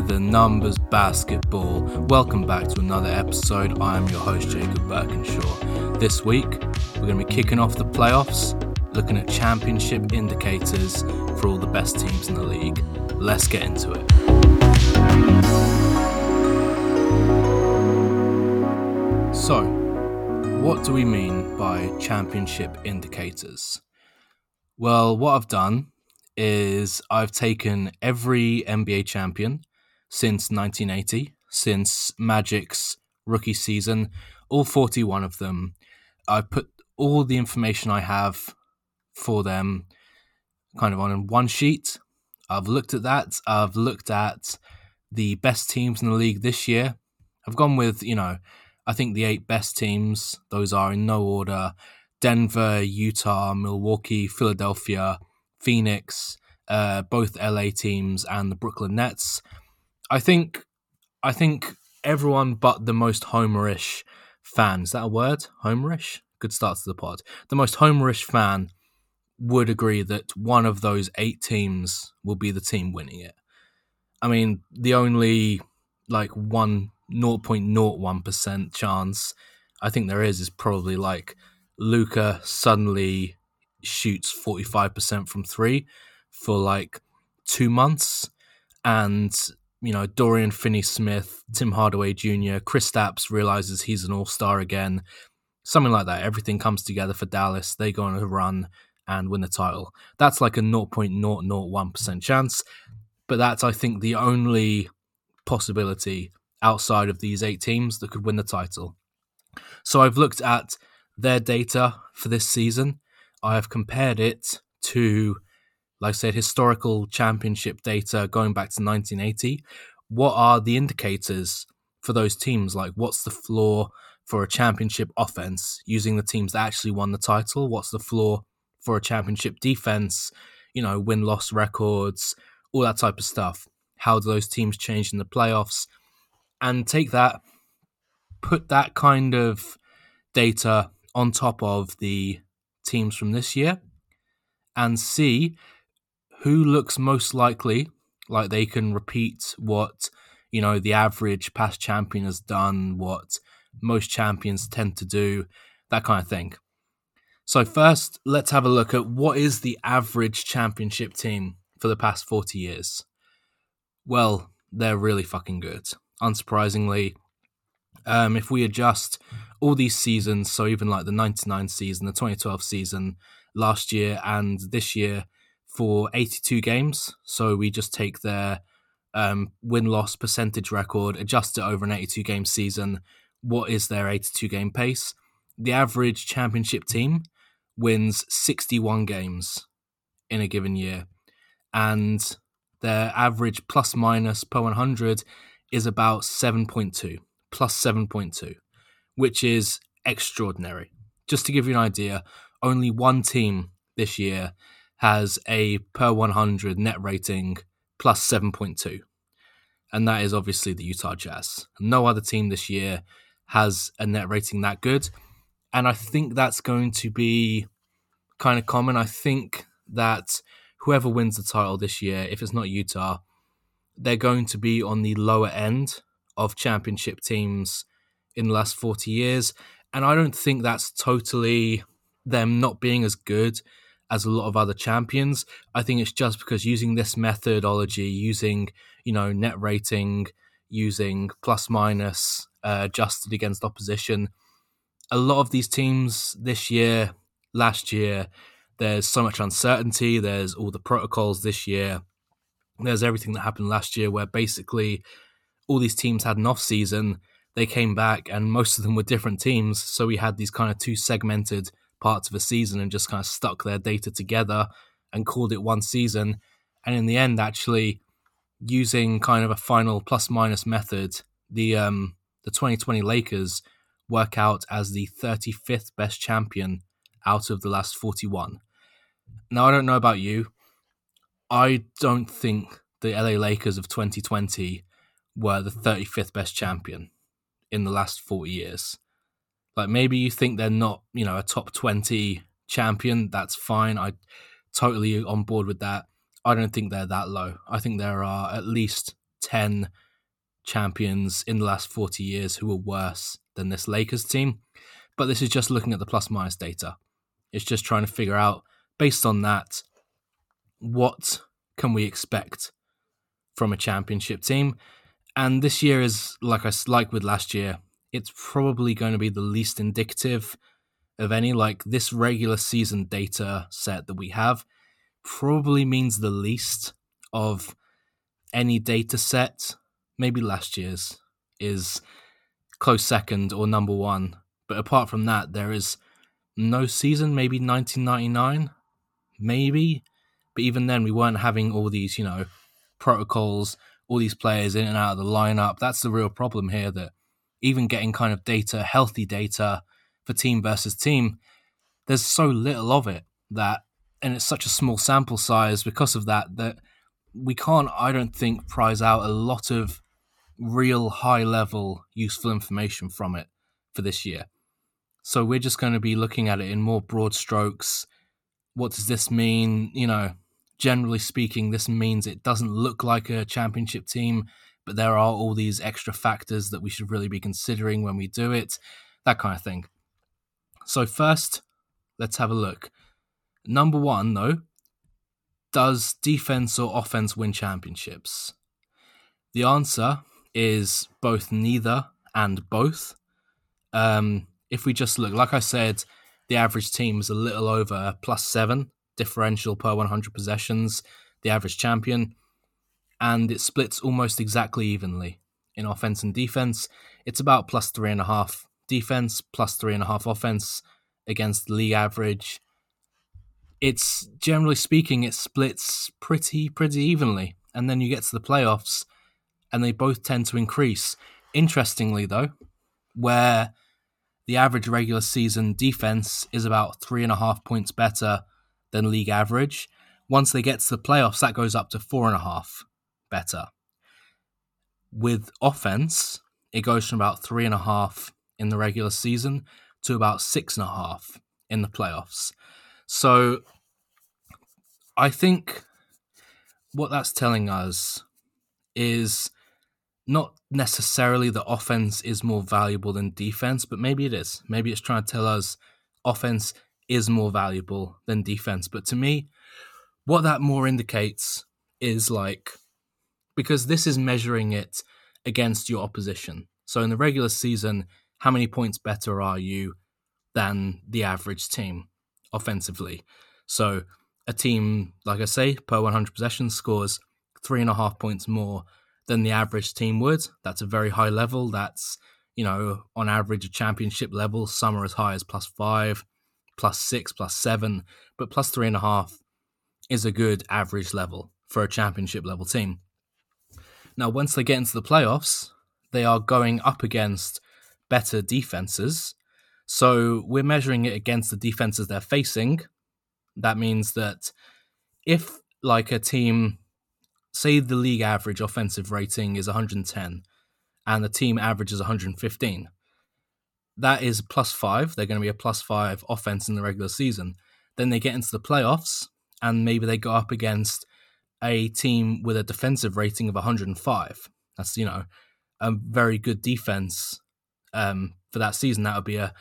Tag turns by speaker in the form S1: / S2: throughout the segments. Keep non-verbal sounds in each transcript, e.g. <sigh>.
S1: the numbers basketball. Welcome back to another episode. I am your host, Jacob Birkinshaw. This week, we're going to be kicking off the playoffs, looking at championship indicators for all the best teams in the league. Let's get into it. So, what do we mean by championship indicators? Well, what I've done is I've taken every NBA champion since 1980, since Magic's rookie season, all 41 of them. I've put all the information I have for them kind of on one sheet. I've looked at that. I've looked at the best teams in the league this year. I've gone with, you know, I think the eight best teams, those are in no order Denver, Utah, Milwaukee, Philadelphia, Phoenix, uh, both LA teams, and the Brooklyn Nets. I think, I think everyone but the most homerish fan is that a word? Homerish. Good start to the pod. The most homerish fan would agree that one of those eight teams will be the team winning it. I mean, the only like one 0.01% chance I think there is is probably like Luka suddenly shoots 45% from three for like two months. And, you know, Dorian Finney Smith, Tim Hardaway Jr., Kristaps realizes he's an all star again. Something like that. Everything comes together for Dallas. They go on a run and win the title. That's like a 0.001% chance. But that's, I think, the only possibility outside of these eight teams that could win the title. So I've looked at their data for this season. I have compared it to, like I said, historical championship data going back to 1980. What are the indicators for those teams? Like, what's the floor for a championship offense using the teams that actually won the title? What's the floor for a championship defense? You know, win loss records, all that type of stuff. How do those teams change in the playoffs? And take that, put that kind of data on top of the teams from this year and see who looks most likely like they can repeat what you know the average past champion has done what most champions tend to do that kind of thing. So first let's have a look at what is the average championship team for the past 40 years. Well they're really fucking good unsurprisingly. Um, if we adjust all these seasons, so even like the 99 season, the 2012 season, last year and this year for 82 games. So we just take their um, win loss percentage record, adjust it over an 82 game season. What is their 82 game pace? The average championship team wins 61 games in a given year, and their average plus minus per 100 is about 7.2 plus 7.2, which is extraordinary. Just to give you an idea, only one team this year has a per 100 net rating plus 7.2. And that is obviously the Utah Jazz. No other team this year has a net rating that good. And I think that's going to be kind of common. I think that whoever wins the title this year, if it's not Utah, they're going to be on the lower end of championship teams in the last 40 years. And I don't think that's totally them not being as good as a lot of other champions. I think it's just because using this methodology, using, you know, net rating, using plus minus uh, adjusted against opposition, a lot of these teams this year, last year, there's so much uncertainty. There's all the protocols this year. There's everything that happened last year where basically all these teams had an off season. They came back, and most of them were different teams. So we had these kind of two segmented parts of a season and just kind of stuck their data together and called it one season. And in the end, actually, using kind of a final plus minus method, the um, the 2020 Lakers work out as the 35th best champion out of the last 41. Now, I don't know about you. I don't think the LA Lakers of 2020 were the 35th best champion in the last 40 years. Like maybe you think they're not, you know, a top 20 champion, that's fine. I totally on board with that. I don't think they're that low. I think there are at least 10 champions in the last 40 years who are worse than this Lakers team. But this is just looking at the plus minus data. It's just trying to figure out, based on that, what can we expect from a championship team. And this year is like I like with last year. It's probably going to be the least indicative of any. Like this regular season data set that we have probably means the least of any data set. Maybe last year's is close second or number one. But apart from that, there is no season, maybe 1999, maybe. But even then, we weren't having all these, you know, protocols, all these players in and out of the lineup. That's the real problem here that even getting kind of data, healthy data for team versus team, there's so little of it that, and it's such a small sample size because of that, that we can't, I don't think, prize out a lot of real high level useful information from it for this year. So we're just going to be looking at it in more broad strokes. What does this mean? You know, generally speaking, this means it doesn't look like a championship team, but there are all these extra factors that we should really be considering when we do it, that kind of thing. So, first, let's have a look. Number one, though, does defense or offense win championships? The answer is both neither and both. Um, if we just look, like I said, the average team is a little over plus seven differential per 100 possessions, the average champion, and it splits almost exactly evenly in offense and defense. It's about plus three and a half defense, plus three and a half offense against league average. It's generally speaking, it splits pretty pretty evenly, and then you get to the playoffs, and they both tend to increase. Interestingly, though, where the average regular season defense is about three and a half points better than league average. Once they get to the playoffs, that goes up to four and a half better. With offense, it goes from about three and a half in the regular season to about six and a half in the playoffs. So I think what that's telling us is not necessarily that offense is more valuable than defense, but maybe it is. Maybe it's trying to tell us offense is more valuable than defense. But to me, what that more indicates is like, because this is measuring it against your opposition. So in the regular season, how many points better are you than the average team offensively? So a team, like I say, per 100 possessions scores three and a half points more than the average team would. That's a very high level. That's, you know, on average, a championship level. Some are as high as plus five, plus six, plus seven, but plus three and a half is a good average level for a championship level team. Now, once they get into the playoffs, they are going up against better defenses. So we're measuring it against the defenses they're facing. That means that if, like, a team say the league average offensive rating is 110 and the team average is 115 that is plus five they're going to be a plus five offense in the regular season then they get into the playoffs and maybe they go up against a team with a defensive rating of 105 that's you know a very good defense um, for that season. That would be a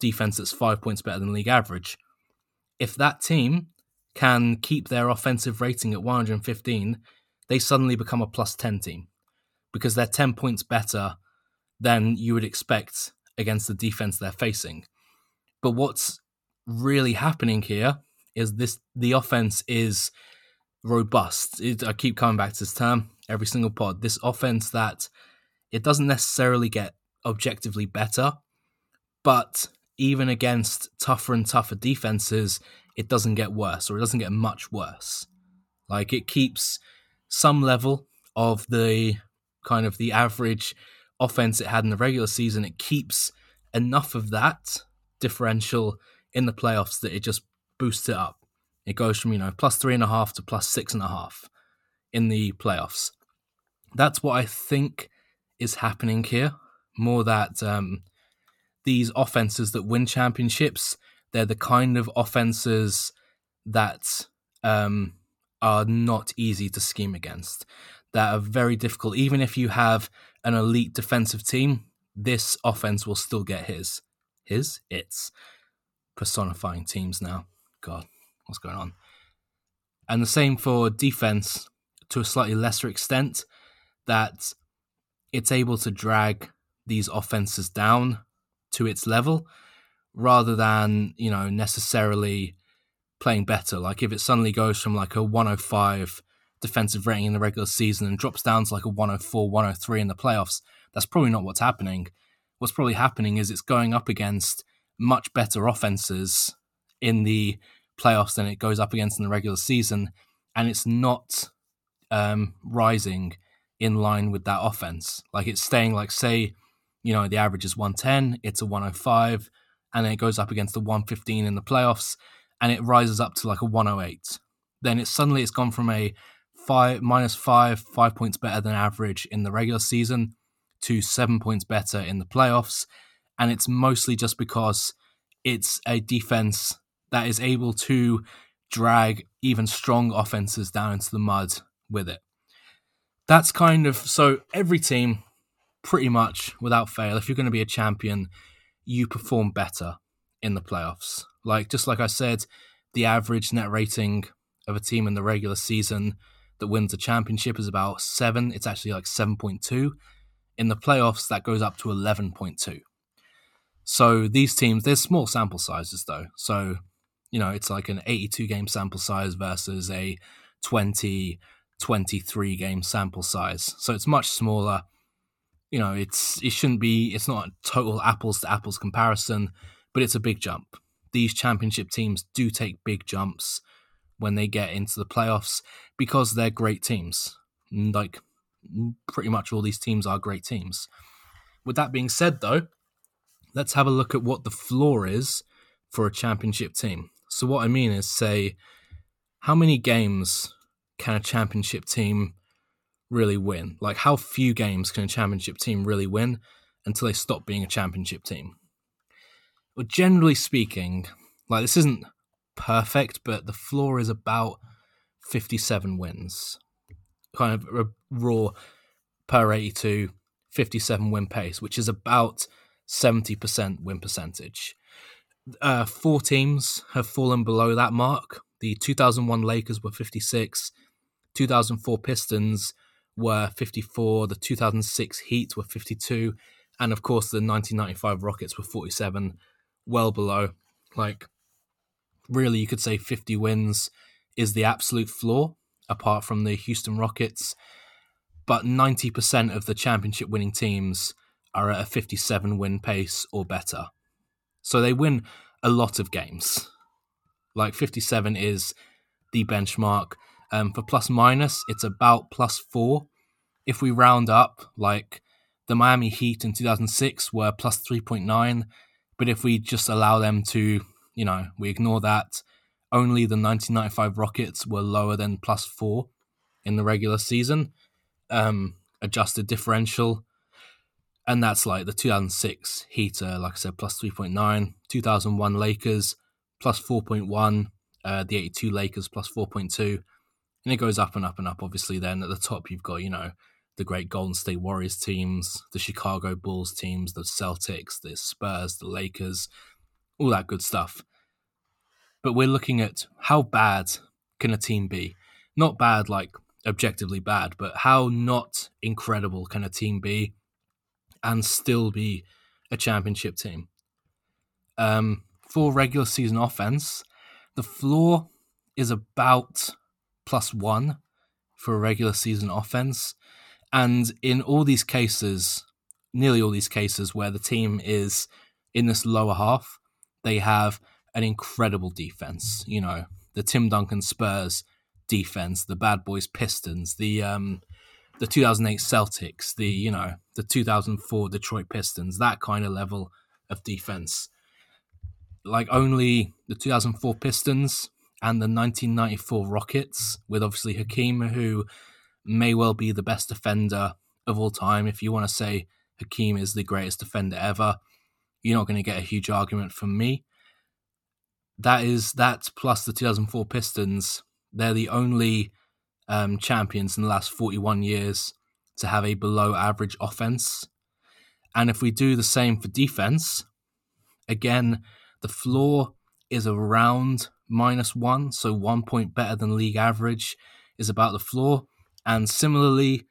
S1: defense that's five points better than league average. If that team can keep their offensive rating at 115 they suddenly become a plus 10 team because they're 10 points better than you would expect against the defense they're facing. But what's really happening here is this the offense is robust. It, I keep coming back to this term every single pod. This offense that it doesn't necessarily get objectively better, but even against tougher and tougher defenses, it doesn't get worse or it doesn't get much worse. Like it keeps some level of the kind of the average offense it had in the regular season. It keeps enough of that differential in the playoffs that it just boosts it up. It goes from, you know, plus three and a half to plus six and a half in the playoffs. That's what I think is happening here. More that um, these offenses that win championships, they're the kind of offenses that um, are not easy to scheme against. that are very difficult. Even if you have an elite defensive team, this offense will still get his. His? It's personifying teams now. God, what's going on? And the same for defense to a slightly lesser extent, that it's able to drag these offenses down to its level rather than, you know, necessarily playing better. Like if it suddenly goes from like a 105 defensive rating in the regular season and drops down to like a 104, 103 in the playoffs, that's probably not what's happening. What's probably happening is it's going up against much better offenses in the playoffs than it goes up against in the regular season, and it's not um, rising in line with that offense. Like it's staying like say, you know, the average is 110, it's a 105, and then it goes up against the 115 in the playoffs, and it rises up to like a 108. Then it's suddenly it's gone from a five minus five, five points better than average in the regular season to seven points better in the playoffs. And it's mostly just because it's a defense that is able to drag even strong offenses down into the mud with it. That's kind of so every team, pretty much without fail, if you're going to be a champion, you perform better in the playoffs. Like, just like I said, the average net rating of a team in the regular season that wins a championship is about seven. It's actually like 7.2. In the playoffs, that goes up to 11.2. So these teams, there's small sample sizes though. So, you know, it's like an 82 game sample size versus a 20, 23 game sample size. So it's much smaller. You know, it's it shouldn't be it's not a total apples to apples comparison, but it's a big jump. These championship teams do take big jumps when they get into the playoffs because they're great teams. Mm, like mm, pretty much all these teams are great teams. With that being said, though, let's have a look at what the floor is for a championship team. So, what I mean is, say, how many games can a championship team really win? Like, how few games can a championship team really win until they stop being a championship team? Well, generally speaking, like, this isn't perfect, but the floor is about 57 wins. Kind of a raw per 82, 57 win pace, which is about 70% win percentage. Uh, four teams have fallen below that mark. The 2001 Lakers were 56, 2004 Pistons were 54, the 2006 Heat were 52, and of course the 1995 Rockets were 47, well below. Like, really, you could say 50 wins is the absolute floor, apart from the Houston Rockets. But 90% of the championship winning teams are at a 57 win pace or better. So they win a lot of games. Like 57 is the benchmark. Um, for plus minus, it's about plus four. If we round up, like the Miami Heat in 2006 were plus 3.9, but if we just allow them to, you know, we ignore that, only the 1995 Rockets were lower than plus four in the regular season. Um, adjusted differential and that's like the 2006 Heater, like I said, plus 3.9, 2001 Lakers plus 4.1, uh, the 82 Lakers plus 4.2, and it goes up and up and up. Obviously, then at the top you've got you know the great Golden State Warriors teams, the Chicago Bulls teams, the Celtics, the Spurs, the Lakers, all that good stuff. But we're looking at how bad can a team be? Not bad like objectively bad, but how not incredible can a team be and still be a championship team. Um, for regular season offense, the floor is about plus one for a regular season offense. And in all these cases, nearly all these cases where the team is in this lower half, they have an incredible defense. You know, the Tim Duncan Spurs defense, the Bad Boys Pistons, the um, the 2008 Celtics, the you know the 2004 Detroit Pistons, that kind of level of defense. Like only the 2004 Pistons and the 1994 Rockets, with obviously Hakeem, who may well be the best defender of all time. If you want to say Hakeem is the greatest defender ever, you're not going to get a huge argument from me. That is that plus the 2004 Pistons. They're the only um, champions in the last 41 years to have a below average offense. And if we do the same for defense, again, the floor is around minus one, so one point better than league average is about the floor. And similarly,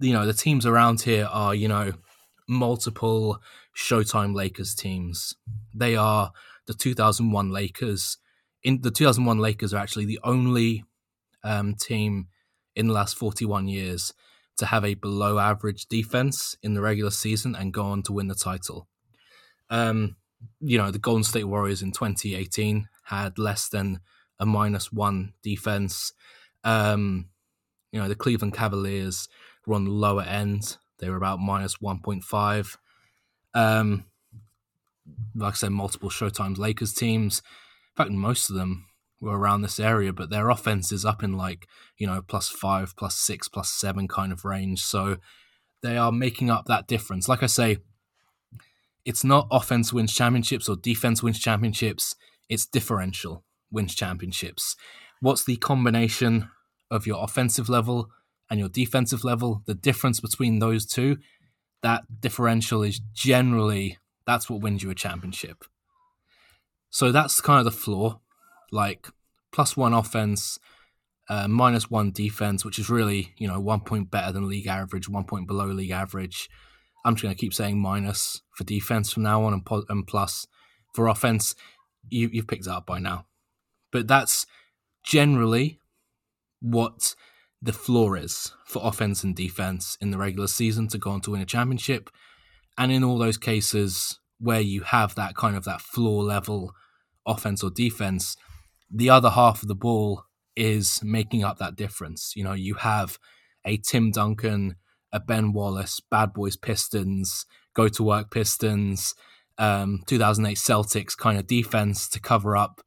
S1: you know, the teams around here are, you know, multiple Showtime Lakers teams. They are the 2001 Lakers. In the 2001 Lakers are actually the only um, team in the last 41 years to have a below average defense in the regular season and go on to win the title. Um, you know, the Golden State Warriors in 2018 had less than a minus one defense. Um, you know, the Cleveland Cavaliers were on the lower end. They were about minus 1.5. Um, like I said, multiple Showtimes Lakers teams. In fact, most of them were around this area, but their offense is up in like, you know, plus five, plus six, plus seven kind of range. So they are making up that difference. Like I say, it's not offense wins championships or defense wins championships, it's differential wins championships. What's the combination of your offensive level and your defensive level? The difference between those two, that differential is generally that's what wins you a championship. So that's kind of the floor like plus one offense, uh, minus one defense, which is really you know one point better than league average, one point below league average. I'm just going to keep saying minus for defense from now on, and, po- and plus for offense. You, you've picked up by now, but that's generally what the floor is for offense and defense in the regular season to go on to win a championship. And in all those cases where you have that kind of that floor level offense or defense, the other half of the ball is making up that difference. You know, you have a Tim Duncan, a Ben Wallace, Bad Boys Pistons, Go to Work Pistons, um, 2008 Celtics kind of defense to cover up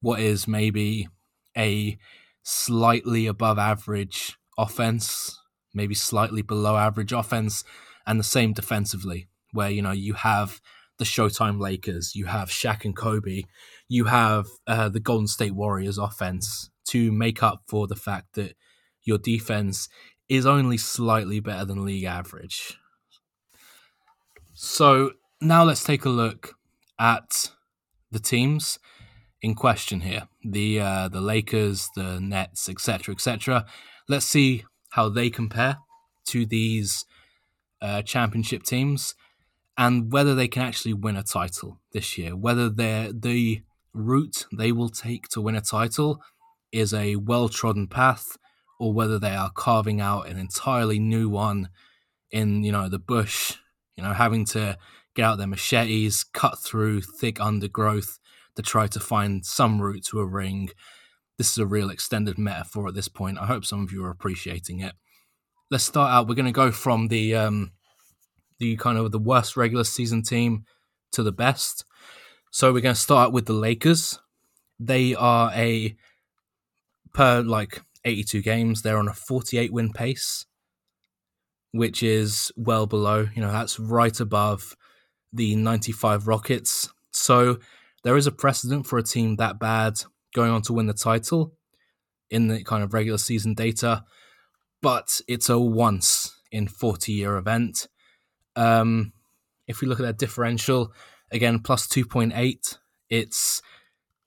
S1: what is maybe a slightly above average offense, maybe slightly below average offense, and the same defensively, where you know you have the Showtime Lakers, you have Shaq and Kobe, you have uh, the Golden State Warriors offense to make up for the fact that your defense is only slightly better than league average. So now let's take a look at the teams in question here the uh, the Lakers, the Nets, etc., etc. Let's see how they compare to these uh, championship teams and whether they can actually win a title this year. Whether they're the route they will take to win a title is a well trodden path or whether they are carving out an entirely new one in, you know, the bush, you know, having to get out their machetes, cut through thick undergrowth to try to find some route to a ring. This is a real extended metaphor at this point. I hope some of you are appreciating it. Let's start out. We're going to go from the um, the kind of the worst regular season team to the best. So we're going to start with the Lakers. They are a per like 82 games, they're on a 48 win pace, which is well below, you know, that's right above the 95 Rockets. So there is a precedent for a team that bad going on to win the title in the kind of regular season data, but it's a once in 40 year event. Um, if we look at their differential, again, plus 2.8, it's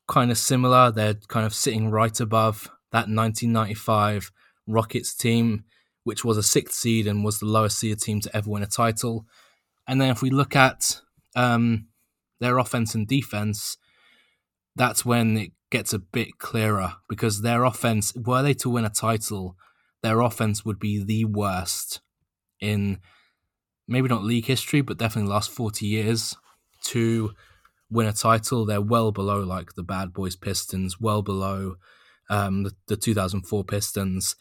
S1: kind of similar. They're kind of sitting right above that 1995 Rockets team, which was a sixth seed and was the lowest seed team to ever win a title. And then if we look at um, their offense and defense, that's when it gets a bit clearer because their offense, were they to win a title, their offense would be the worst in maybe not league history, but definitely last 40 years to win a title. They're well below like the Bad Boys Pistons, well below um, the, the 2004 Pistons.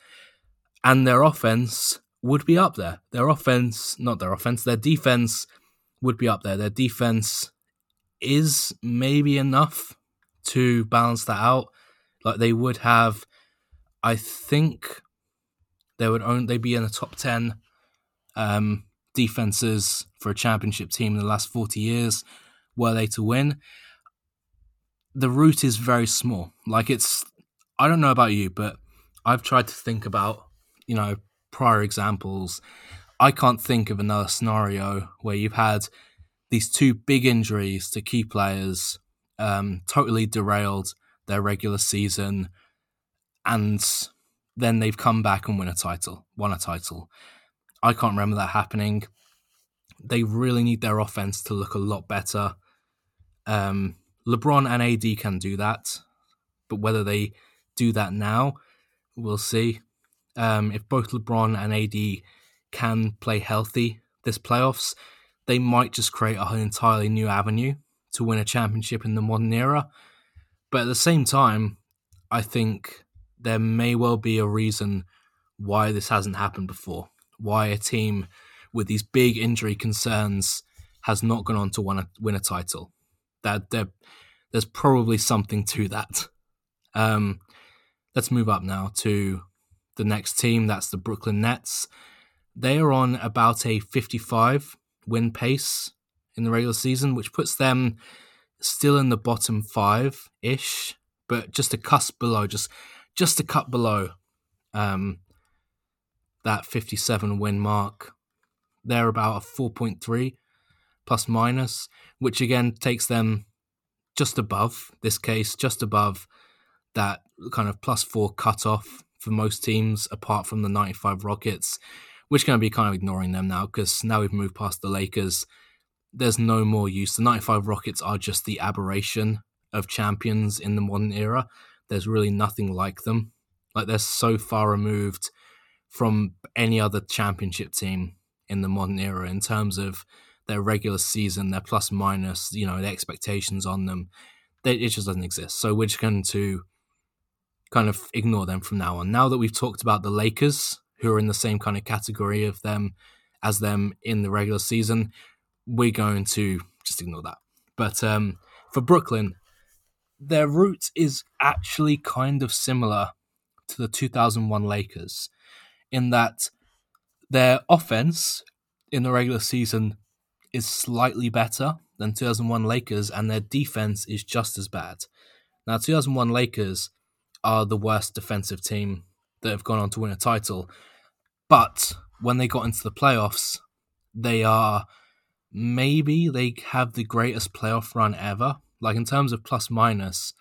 S1: And their offense would be up there. Their offense, not their offense, their defense would be up there. Their defense is maybe enough to balance that out. Like they would have, I think they would own, they'd be in the top 10 um, defenses for a championship team in the last 40 years were they to win. The route is very small. Like it's, I don't know about you, but I've tried to think about, you know, prior examples. I can't think of another scenario where you've had these two big injuries to key players, um, totally derailed their regular season, and then they've come back and win a title, won a title. I can't remember that happening. They really need their offense to look a lot better. Um, LeBron and AD can do that, but whether they do that now, we'll see. Um, if both LeBron and AD can play healthy this playoffs, they might just create an entirely new avenue to win a championship in the modern era. But at the same time, I think there may well be a reason why this hasn't happened before. Why a team with these big injury concerns has not gone on to win a, win a title. That there, there's probably something to that. Um, let's move up now to the next team. That's the Brooklyn Nets. They are on about a 55 win pace in the regular season, which puts them still in the bottom five ish, but just a cusp below, just just a cut below um, that 57 win mark. They're about a 4.3 plus minus, which again takes them just above this case, just above that kind of plus four cutoff for most teams, apart from the 95 Rockets, which going to be kind of ignoring them now because now we've moved past the Lakers. There's no more use. The 95 Rockets are just the aberration of champions in the modern era. There's really nothing like them. Like they're so far removed from any other championship team in the modern era in terms of their regular season, their plus minus, you know, the expectations on them. They, it just doesn't exist. So we're just going to kind of ignore them from now on. Now that we've talked about the Lakers, who are in the same kind of category of them as them in the regular season, we're going to just ignore that. But um, for Brooklyn, their route is actually kind of similar to the 2001 Lakers in that their offense in the regular season is slightly better than 2001 Lakers and their defense is just as bad. Now 2001 Lakers are the worst defensive team that have gone on to win a title, but when they got into the playoffs, they are maybe they have the greatest playoff run ever. Like in terms of plus minus,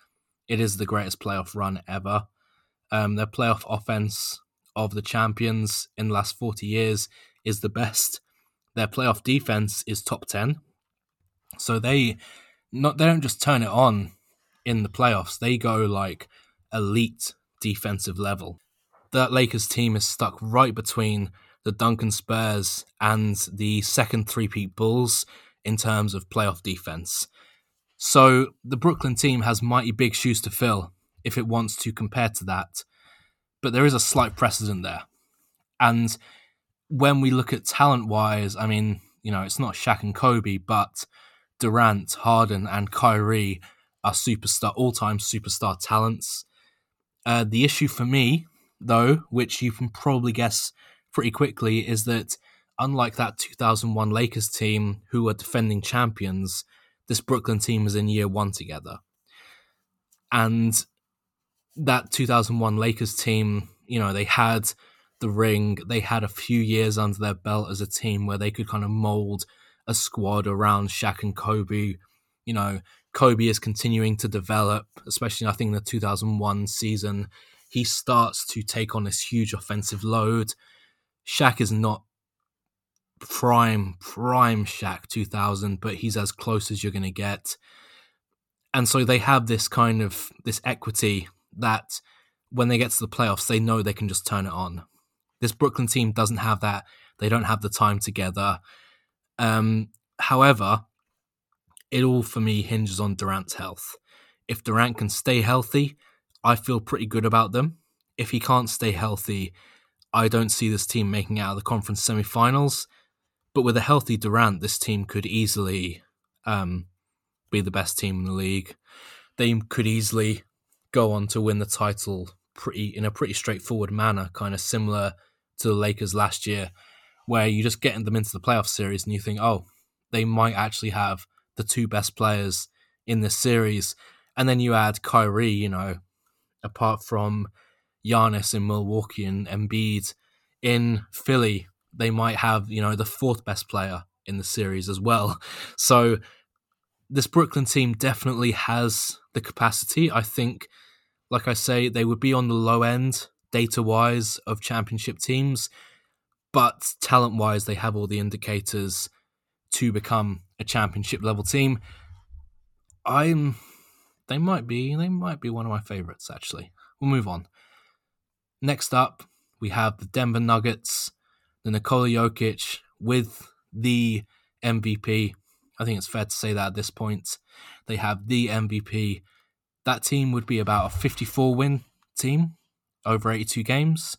S1: it is the greatest playoff run ever. Um, their playoff offense of the champions in the last 40 years is the best. Their playoff defense is top 10. So they not they don't just turn it on in the playoffs. They go like elite defensive level. That Lakers team is stuck right between the Duncan Spurs and the second three-peat Bulls in terms of playoff defense. So the Brooklyn team has mighty big shoes to fill if it wants to compare to that. But there is a slight precedent there. And when we look at talent wise, I mean, you know, it's not Shaq and Kobe, but Durant, Harden, and Kyrie are superstar, all time superstar talents. Uh, the issue for me, though, which you can probably guess pretty quickly, is that unlike that 2001 Lakers team who were defending champions, this Brooklyn team is in year one together. And that 2001 Lakers team, you know, they had the ring, they had a few years under their belt as a team where they could kind of mold a squad around Shaq and Kobe. You know, Kobe is continuing to develop, especially I think in the 2001 season. He starts to take on this huge offensive load. Shaq is not prime prime Shaq 2000, but he's as close as you're going to get. And so they have this kind of this equity that when they get to the playoffs, they know they can just turn it on. This Brooklyn team doesn't have that. They don't have the time together. Um, however, it all for me hinges on Durant's health. If Durant can stay healthy, I feel pretty good about them. If he can't stay healthy, I don't see this team making out of the conference semifinals. But with a healthy Durant, this team could easily um, be the best team in the league. They could easily go on to win the title pretty in a pretty straightforward manner, kind of similar to the Lakers last year, where you just get them into the playoff series and you think, oh, they might actually have the two best players in this series, and then you add Kyrie, you know, apart from Giannis in Milwaukee and Embiid in Philly, they might have, you know, the fourth best player in the series as well. <laughs> So this Brooklyn team definitely has the capacity. I think, like I say, they would be on the low end data wise of championship teams, but talent wise, they have all the indicators to become a championship level team. I'm they might be they might be one of my favorites actually. We'll move on. Next up, we have the Denver Nuggets, the Nikola Jokic with the MVP I think it's fair to say that at this point, they have the MVP. That team would be about a 54 win team over 82 games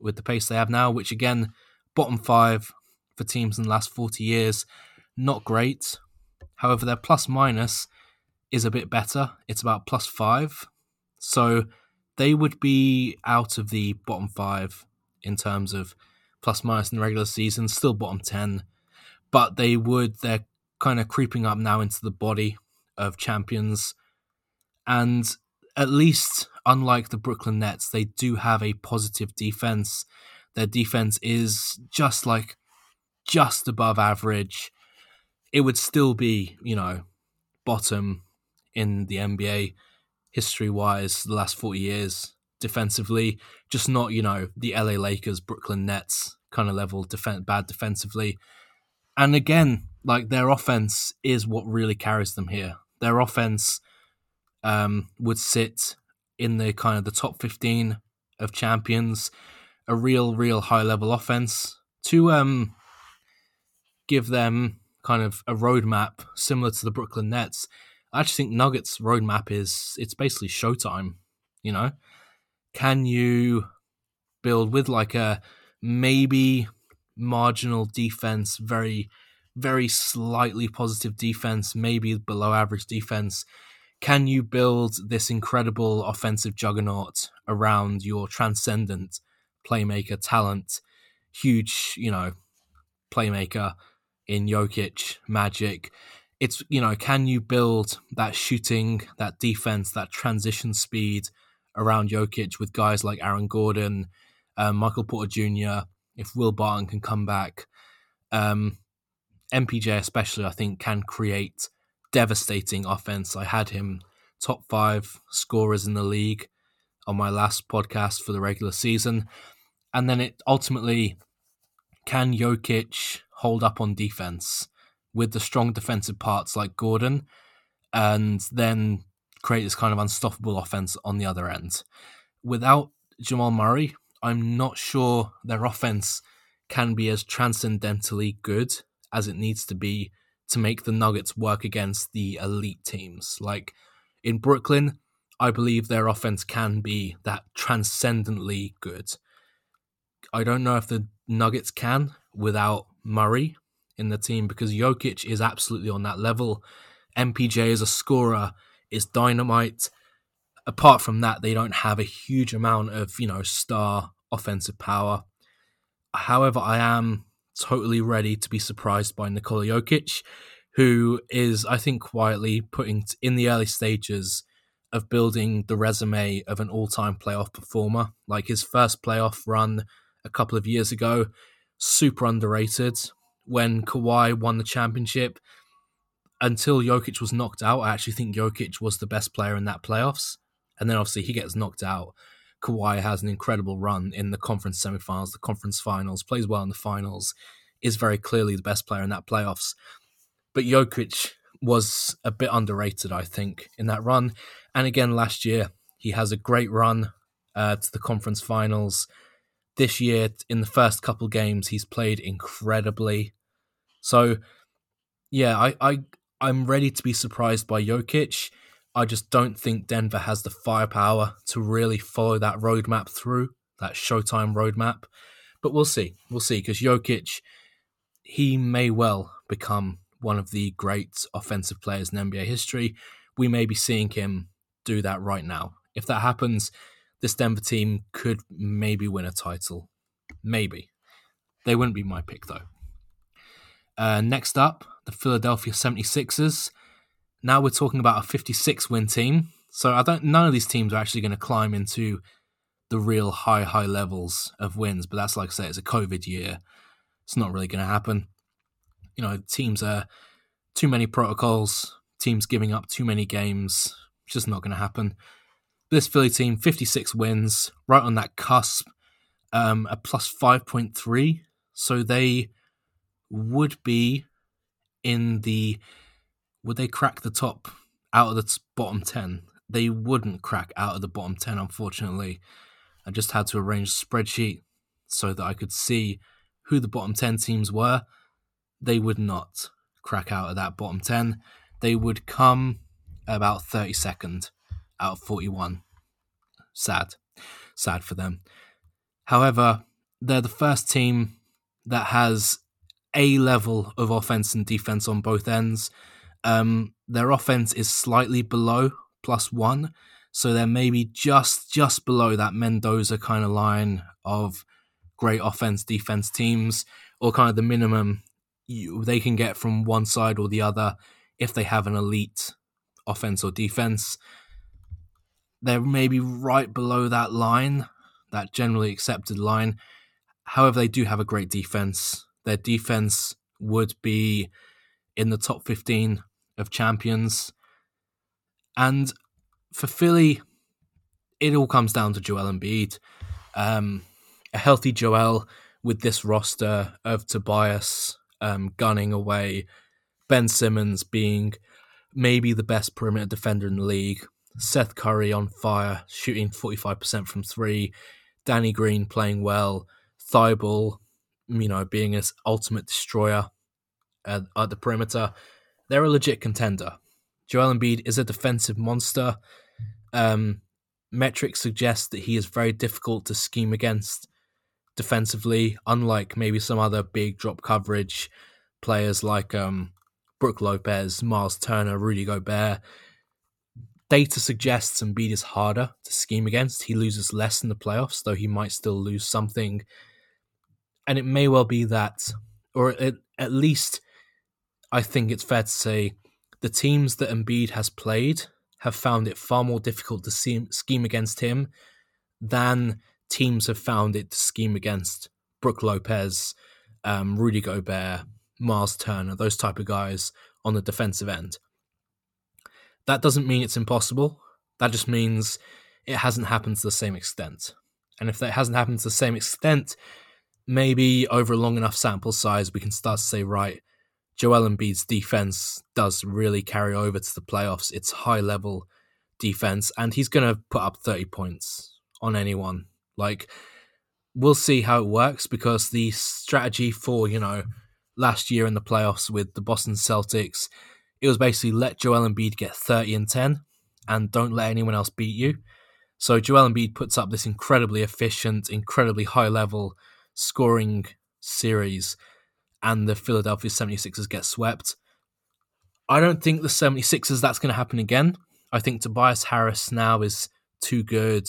S1: with the pace they have now, which again, bottom five for teams in the last 40 years. Not great. However, their plus minus is a bit better. It's about plus five. So they would be out of the bottom five in terms of plus minus in the regular season, still bottom 10. But they would, their kind of creeping up now into the body of champions. And at least, unlike the Brooklyn Nets, they do have a positive defense. Their defense is just like just above average. It would still be, you know, bottom in the NBA history wise the last 40 years defensively, just not, you know, the LA Lakers, Brooklyn Nets kind of level defense bad defensively. And again, like their offense is what really carries them here. Their offense um, would sit in the kind of the top 15 of champions, a real, real high level offense to um, give them kind of a roadmap similar to the Brooklyn Nets. I actually think Nuggets roadmap is it's basically showtime. You know, can you build with like a maybe marginal defense, very, very slightly positive defense, maybe below average defense. Can you build this incredible offensive juggernaut around your transcendent playmaker talent, huge, you know, playmaker in Jokic, Magic? It's, you know, can you build that shooting, that defense, that transition speed around Jokic with guys like Aaron Gordon, uh, Michael Porter Jr., if Will Barton can come back. Um, MPJ especially, I think, can create devastating offense. I had him top five scorers in the league on my last podcast for the regular season, and then it ultimately can Jokic hold up on defense with the strong defensive parts like Gordon, and then create this kind of unstoppable offense on the other end. Without Jamal Murray, I'm not sure their offense can be as transcendentally good as it needs to be to make the Nuggets work against the elite teams. Like in Brooklyn, I believe their offense can be that transcendently good. I don't know if the Nuggets can without Murray in the team because Jokic is absolutely on that level. MPJ as a scorer is dynamite apart from that, they don't have a huge amount of you know star offensive power. However, I am totally ready to be surprised by Nikola Jokic, who is, I think, quietly putting in the early stages of building the resume of an all-time playoff performer. Like his first playoff run a couple of years ago, super underrated. When Kawhi won the championship, until Jokic was knocked out, I actually think Jokic was the best player in that playoffs and then obviously he gets knocked out. Kawhi has an incredible run in the conference semifinals, the conference finals, plays well in the finals, is very clearly the best player in that playoffs. But Jokic was a bit underrated, I think, in that run. And again, last year, he has a great run uh, to the conference finals. This year, in the first couple games, he's played incredibly. So, yeah, I, I I'm ready to be surprised by Jokic. I just don't think Denver has the firepower to really follow that roadmap through, that Showtime roadmap. But we'll see. We'll see because Jokic, he may well become one of the great offensive players in NBA history. We may be seeing him do that right now. If that happens, this Denver team could maybe win a title. Maybe. They wouldn't be my pick, though. Uh, next up, the Philadelphia 76ers. Now we're talking about a 56 win team. So I don't. None of these teams are actually going to climb into the real high, high levels of wins. But that's like I say, it's a COVID year. It's not really going to happen. You know, teams are too many protocols, teams giving up too many games. It's just not going to happen. This Philly team, 56 wins, right on that cusp, um, a plus 5.3. So they would be in the. Would they crack the top out of the bottom 10? They wouldn't crack out of the bottom 10, unfortunately. I just had to arrange a spreadsheet so that I could see who the bottom 10 teams were. They would not crack out of that bottom 10. They would come about 32nd out of 41. Sad. Sad for them. However, they're the first team that has a level of offense and defense on both ends. Um, their offense is slightly below plus one, so they're maybe just just below that Mendoza kind of line of great offense defense teams, or kind of the minimum you, they can get from one side or the other if they have an elite offense or defense. They're maybe right below that line, that generally accepted line. However, they do have a great defense. Their defense would be in the top 15 of champions. And for Philly, it all comes down to Joel Embiid. Um, a healthy Joel with this roster of Tobias um, gunning away, Ben Simmons being maybe the best perimeter defender in the league, Seth Curry on fire, shooting 45% from three, Danny Green playing well, Thybulle, you know, being his ultimate destroyer at, at the perimeter. They're a legit contender. Joel Embiid is a defensive monster. Um, metrics suggest that he is very difficult to scheme against defensively, unlike maybe some other big drop coverage players like um, Brook Lopez, Miles Turner, Rudy Gobert. Data suggests Embiid is harder to scheme against. He loses less in the playoffs, though he might still lose something. And it may well be that, or at, at least I think it's fair to say, the teams that Embiid has played have found it far more difficult to scheme against him than teams have found it to scheme against Brook Lopez, um, Rudy Gobert, Miles Turner, those type of guys on the defensive end. That doesn't mean it's impossible. That just means it hasn't happened to the same extent. And if that hasn't happened to the same extent, maybe over a long enough sample size, we can start to say, right, Joel Embiid's defense does really carry over to the playoffs. It's high level defense, and he's going to put up 30 points on anyone like, we'll see how it works because the strategy for, you know, last year in the playoffs with the Boston Celtics, it was basically let Joel Embiid get 30 and 10 and don't let anyone else beat you. So Joel Embiid puts up this incredibly efficient, incredibly high level scoring series, and the Philadelphia 76ers get swept. I don't think the 76ers that's going to happen again. I think Tobias Harris now is too good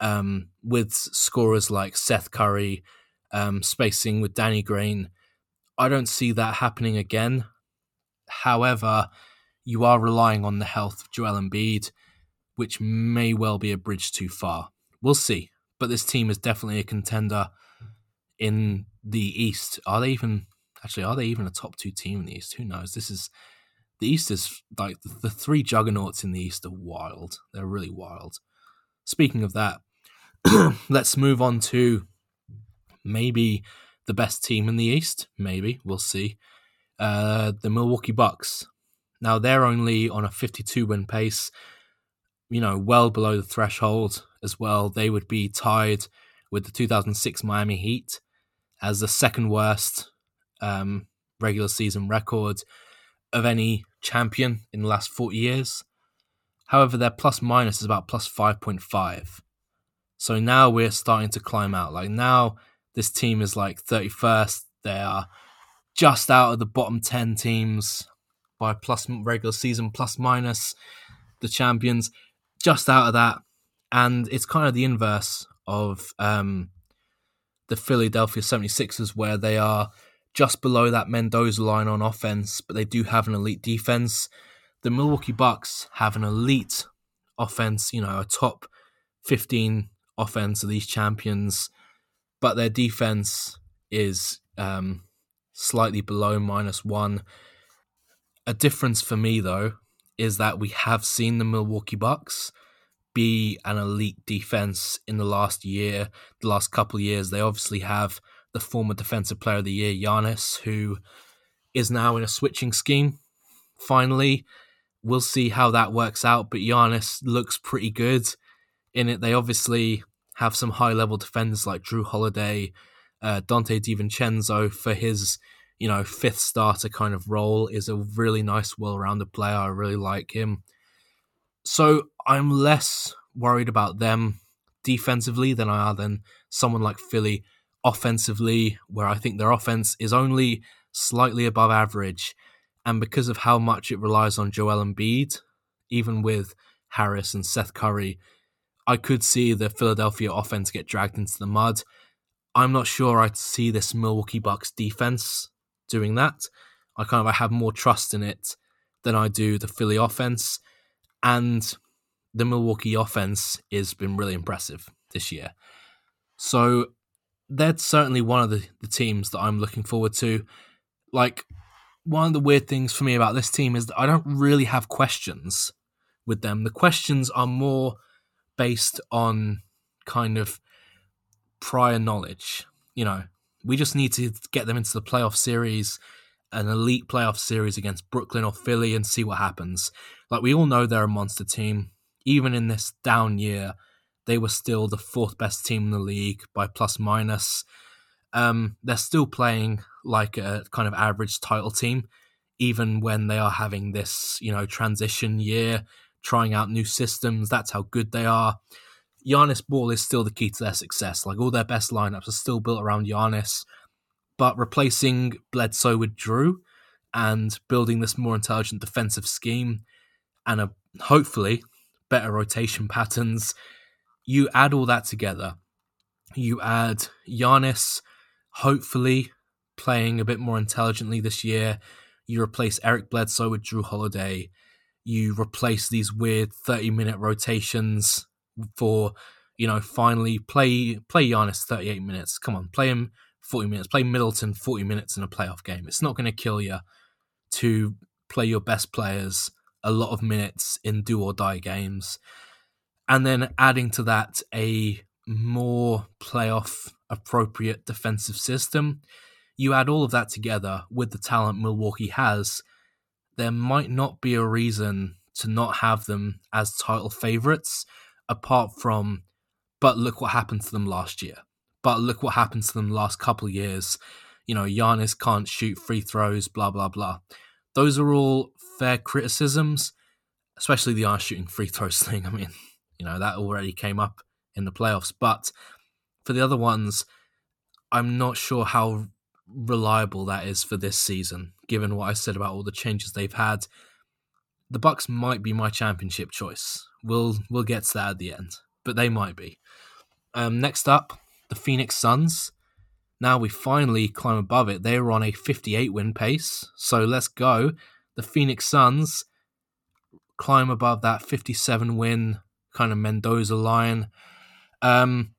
S1: um, with scorers like Seth Curry, um, spacing with Danny Green. I don't see that happening again. However, you are relying on the health of Joel Embiid, which may well be a bridge too far. We'll see. But this team is definitely a contender in the East. Are they even actually? Are they even a top two team in the East? Who knows? This is the East is like the three juggernauts in the East are wild. They're really wild. Speaking of that, <clears throat> let's move on to maybe the best team in the East. Maybe we'll see. Uh, the Milwaukee Bucks. Now they're only on a 52 win pace. You know, well below the threshold as well. They would be tied with the 2006 Miami Heat as the second worst um, regular season record of any champion in the last 40 years. However, their plus minus is about plus 5.5. So now we're starting to climb out. Like now, this team is like 31st. They are just out of the bottom 10 teams by plus regular season plus minus the champions, just out of that. And it's kind of the inverse of um, the Philadelphia 76ers, where they are just below that Mendoza line on offense, but they do have an elite defense. The Milwaukee Bucks have an elite offense, you know, a top 15 offense of these champions, but their defense is um, slightly below minus one. A difference for me, though, is that we have seen the Milwaukee Bucks be an elite defense in the last year, the last couple years. They obviously have the former Defensive Player of the Year, Giannis, who is now in a switching scheme. Finally, we'll see how that works out. But Giannis looks pretty good in it. They obviously have some high level defenders like Jrue Holiday, uh, Donte DiVincenzo for his you know fifth starter kind of role is a really nice, well rounded player. I really like him. So I'm less worried about them defensively than I are than someone like Philly offensively, where I think their offense is only slightly above average. And because of how much it relies on Joel Embiid, even with Harris and Seth Curry, I could see the Philadelphia offense get dragged into the mud. I'm not sure I'd see this Milwaukee Bucks defense doing that. I kind of I have more trust in it than I do the Philly offense. And the Milwaukee offense has been really impressive this year. So that's certainly one of the, the teams that I'm looking forward to. Like, one of the weird things for me about this team is that I don't really have questions with them. The questions are more based on kind of prior knowledge. You know, we just need to get them into the playoff series, an elite playoff series against Brooklyn or Philly, and see what happens. Like, we all know they're a monster team. Even in this down year, they were still the fourth best team in the league by plus minus. Um, they're still playing like a kind of average title team, even when they are having this, you know, transition year, trying out new systems. That's how good they are. Giannis ball is still the key to their success. Like all their best lineups are still built around Giannis, but replacing Bledsoe with Jrue and building this more intelligent defensive scheme and a hopefully better rotation patterns you add all that together. You add Giannis, hopefully playing a bit more intelligently this year. You replace Eric Bledsoe with Jrue Holiday. You replace these weird 30 minute rotations for, you know, finally play play Giannis 38 minutes. Come on, play him 40 minutes. Play Middleton 40 minutes in a playoff game. It's not going to kill you to play your best players a lot of minutes in do or die games and then adding to that a more playoff appropriate defensive system. You add all of that together with the talent Milwaukee has, there might not be a reason to not have them as title favorites, apart from, but look what happened to them last year. But look what happened to them last couple of years. You know, Giannis can't shoot free throws, blah, blah, blah. Those are all fair criticisms, especially the Giannis shooting free throws <laughs> thing. I mean, you know, that already came up in the playoffs. But for the other ones, I'm not sure how reliable that is for this season, given what I said about all the changes they've had. The Bucks might be my championship choice. We'll we'll get to that at the end, but they might be. Um, next up, the Phoenix Suns. Now we finally climb above it. They were on a 58 win pace, so let's go. The Phoenix Suns climb above that 57 win kind of Mendoza line. Um,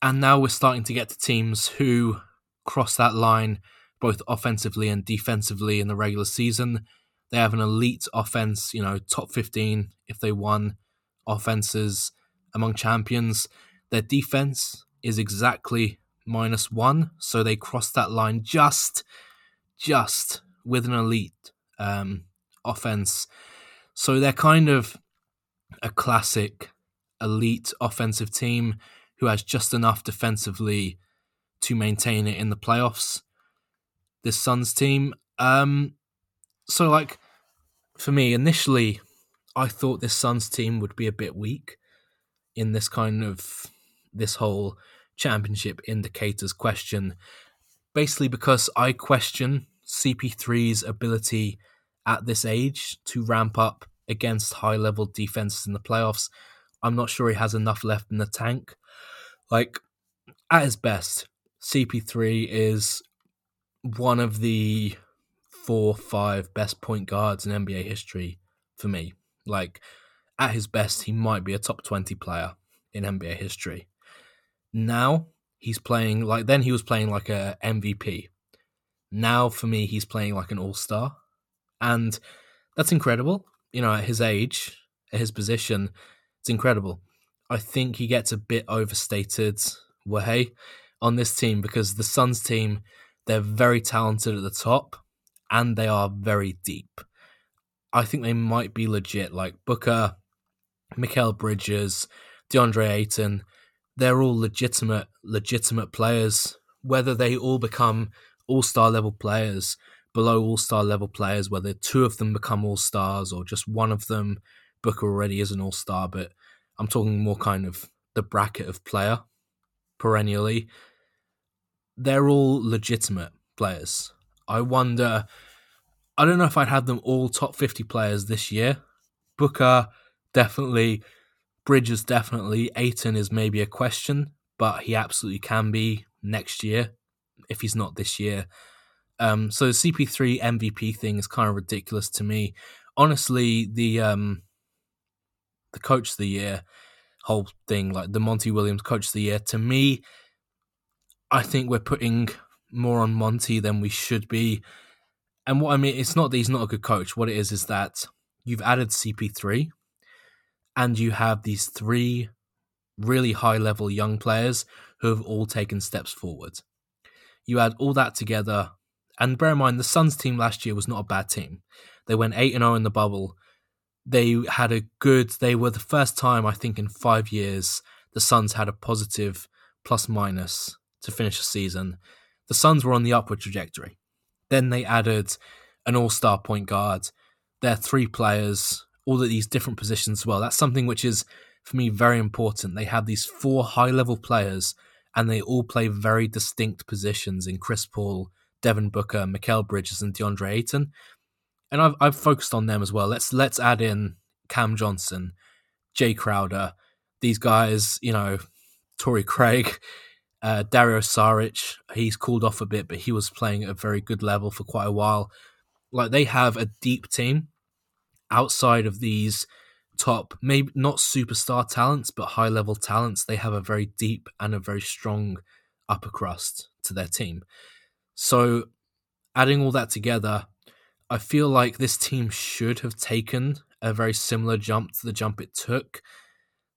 S1: and now we're starting to get to teams who cross that line both offensively and defensively in the regular season. They have an elite offense, you know, top 15 if they won offenses among champions. Their defense is exactly minus one, so they cross that line just, just with an elite um, offense. So they're kind of a classic elite offensive team who has just enough defensively to maintain it in the playoffs. This Suns team, um, so like for me initially, I thought this Suns team would be a bit weak in this kind of this whole championship indicators question, basically because I question CP3's ability at this age to ramp up against high level defenses in the playoffs. I'm not sure he has enough left in the tank. Like, at his best, CP3 is one of the four, five best point guards in NBA history for me. Like, at his best, he might be a top 20 player in NBA history. Now he's playing like then he was playing like a MVP. Now for me he's playing like an all-star. And that's incredible. You know, at his age, at his position, it's incredible. I think he gets a bit overstated way on this team because the Suns team, they're very talented at the top and they are very deep. I think they might be legit. Like Booker, Mikal Bridges, DeAndre Ayton, they're all legitimate, legitimate players. Whether they all become all star level players, below all star level players, whether two of them become all stars or just one of them, Booker already is an all star, but I'm talking more kind of the bracket of player perennially. They're all legitimate players. I wonder I don't know if I'd have them all top 50 players this year. Booker, definitely. Bridges, definitely. Ayton is maybe a question, but he absolutely can be next year if he's not this year. Um, so the CP3 MVP thing is kind of ridiculous to me. Honestly, the um, the coach of the year whole thing, like the Monty Williams coach of the year, to me, I think we're putting more on Monty than we should be and what I mean, it's not that he's not a good coach. What it is is that you've added CP3 and you have these three really high level young players who have all taken steps forward. You add all that together, and bear in mind, the Suns team last year was not a bad team. They went 8 0 in the bubble. They had a good, they were the first time, I think, in five years, the Suns had a positive plus minus to finish the season. The Suns were on the upward trajectory. Then they added an all star point guard. They're three players, all at these different positions as well. That's something which is, for me, very important. They have these four high level players and they all play very distinct positions in Chris Paul, Devin Booker, Mikal Bridges, and DeAndre Ayton. And I've, I've focused on them as well. Let's let's add in Cam Johnson, Jae Crowder, these guys, you know, Torrey Craig, uh, Dario Saric, he's cooled off a bit, but he was playing at a very good level for quite a while. Like they have a deep team outside of these top, maybe not superstar talents, but high level talents. They have a very deep and a very strong upper crust to their team. So, adding all that together, I feel like this team should have taken a very similar jump to the jump it took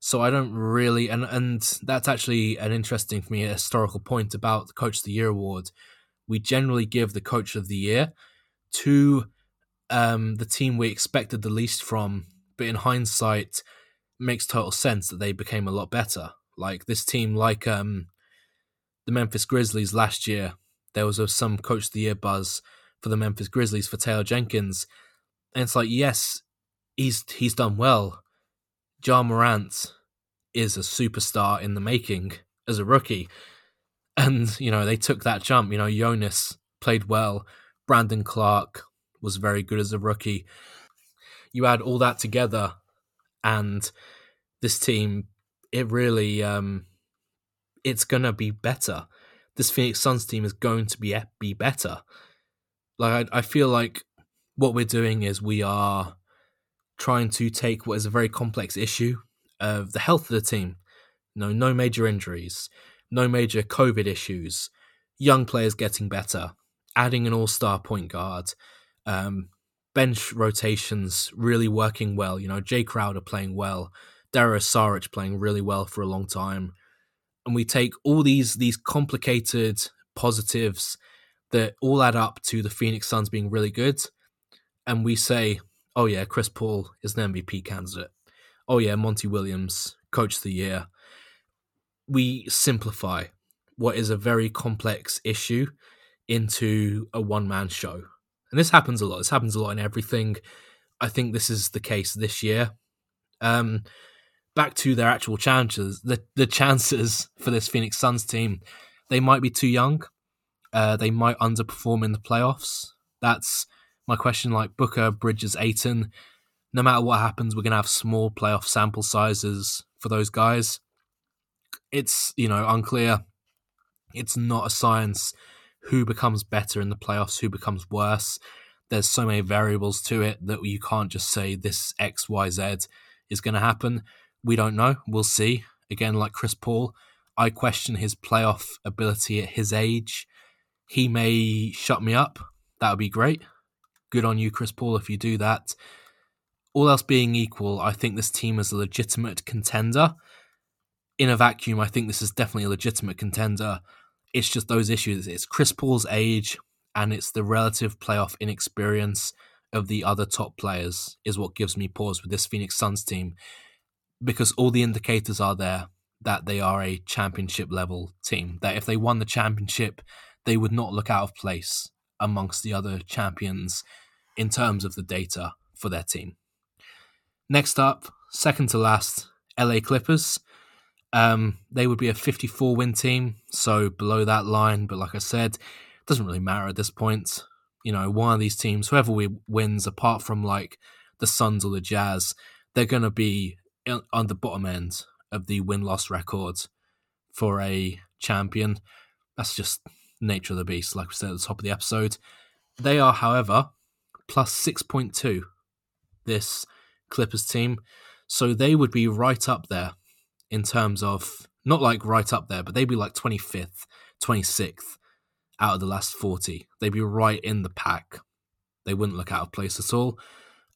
S1: so I don't really, and and that's actually an interesting for me a historical point about the Coach of the Year award. We generally give the Coach of the Year to um, the team we expected the least from, but in hindsight, makes total sense that they became a lot better. Like this team, like um, the Memphis Grizzlies last year, there was a, some Coach of the Year buzz for the Memphis Grizzlies for Taylor Jenkins, and it's like yes, he's he's done well. Ja Morant is a superstar in the making as a rookie. And, you know, they took that jump. You know, Jonas played well. Brandon Clarke was very good as a rookie. You add all that together, and this team, it really, um, it's gonna be better. This Phoenix Suns team is going to be be better. Like I, I feel like what we're doing is we are trying to take what is a very complex issue of the health of the team. No, no major injuries, no major COVID issues, young players getting better, adding an all-star point guard, um, bench rotations really working well. You know, Jae Crowder playing well, Dario Saric playing really well for a long time, and we take all these these complicated positives that all add up to the Phoenix Suns being really good, and we say, oh yeah, Chris Paul is an MVP candidate oh yeah, Monty Williams, coach of the year. We simplify what is a very complex issue into a one man show. And this happens a lot. This happens a lot in everything. I think this is the case this year. Um, back to their actual chances, the, the chances <laughs> for this Phoenix Suns team, they might be too young. Uh, they might underperform in the playoffs. That's my question. Like Booker, Bridges, Ayton, no matter what happens, we're going to have small playoff sample sizes for those guys. It's, you know, unclear. It's not a science who becomes better in the playoffs, who becomes worse. There's so many variables to it that you can't just say this X, Y, Z is going to happen. We don't know. We'll see. Again, like Chris Paul, I question his playoff ability at his age. He may shut me up. That would be great. Good on you, Chris Paul, if you do that. All else being equal, I think this team is a legitimate contender. In a vacuum, I think this is definitely a legitimate contender. It's just those issues. It's Chris Paul's age and it's the relative playoff inexperience of the other top players is what gives me pause with this Phoenix Suns team because all the indicators are there that they are a championship level team. That if they won the championship, they would not look out of place amongst the other champions in terms of the data for their team. Next up, second to last, LA Clippers. Um, they would be a 54 win team, so below that line. But like I said, it doesn't really matter at this point. You know, one of these teams, whoever we wins, apart from like the Suns or the Jazz, they're going to be on the bottom end of the win loss record for a champion. That's just nature of the beast, like we said at the top of the episode. They are, however, plus 6.2, this Clippers team. So they would be right up there in terms of, not like right up there, but they'd be like 25th, 26th out of the last 40. They'd be right in the pack. They wouldn't look out of place at all.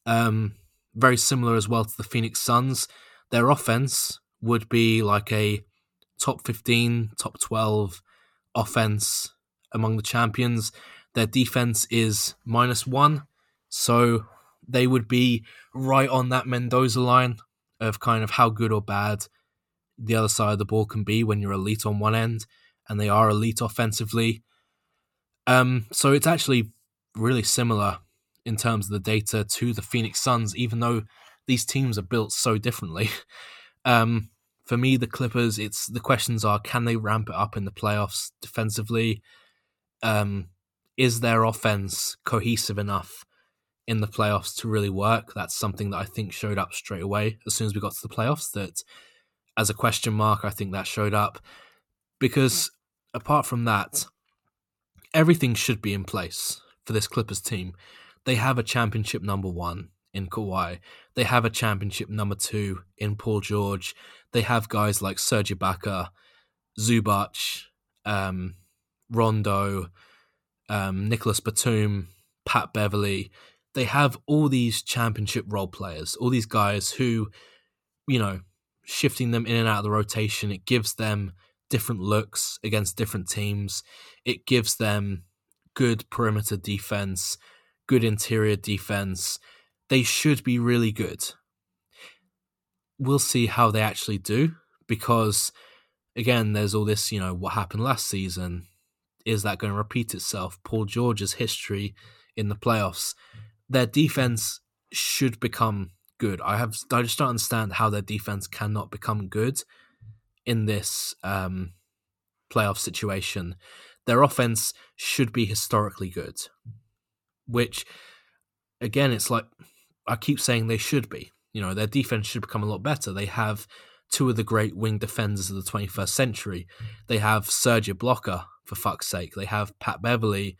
S1: Um, very similar as well to the Phoenix Suns. Their offense would be like a top 15, top 12 offense among the champions. Their defense is minus one, so they would be right on that Mendoza line of kind of how good or bad the other side of the ball can be when you're elite on one end, and they are elite offensively. Um, so it's actually really similar in terms of the data to the Phoenix Suns, even though these teams are built so differently. <laughs> Um, for me, the Clippers, it's the questions are: can they ramp it up in the playoffs defensively? Um, is their offense cohesive enough in the playoffs to really work? That's something that I think showed up straight away as soon as we got to the playoffs. That as a question mark, I think that showed up because apart from that, everything should be in place for this Clippers team. They have a championship number one in Kawhi. They have a championship number two in Paul George. They have guys like Serge Ibaka, Zubac, um, Rondo, um, Nicholas Batum, Pat Beverley. They have all these championship role players, all these guys who, you know, shifting them in and out of the rotation, it gives them different looks against different teams. It gives them good perimeter defense, good interior defense they should be really good. We'll see how they actually do because, again, there's all this, you know, what happened last season. Is that going to repeat itself? Paul George's history in the playoffs. Their defense should become good. I have I just don't understand how their defense cannot become good in this um, playoff situation. Their offense should be historically good, which again, it's like I keep saying they should be. You know, their defense should become a lot better. They have two of the great wing defenders of the 21st century. They have Sergio Ibaka, for fuck's sake. They have Pat Beverley,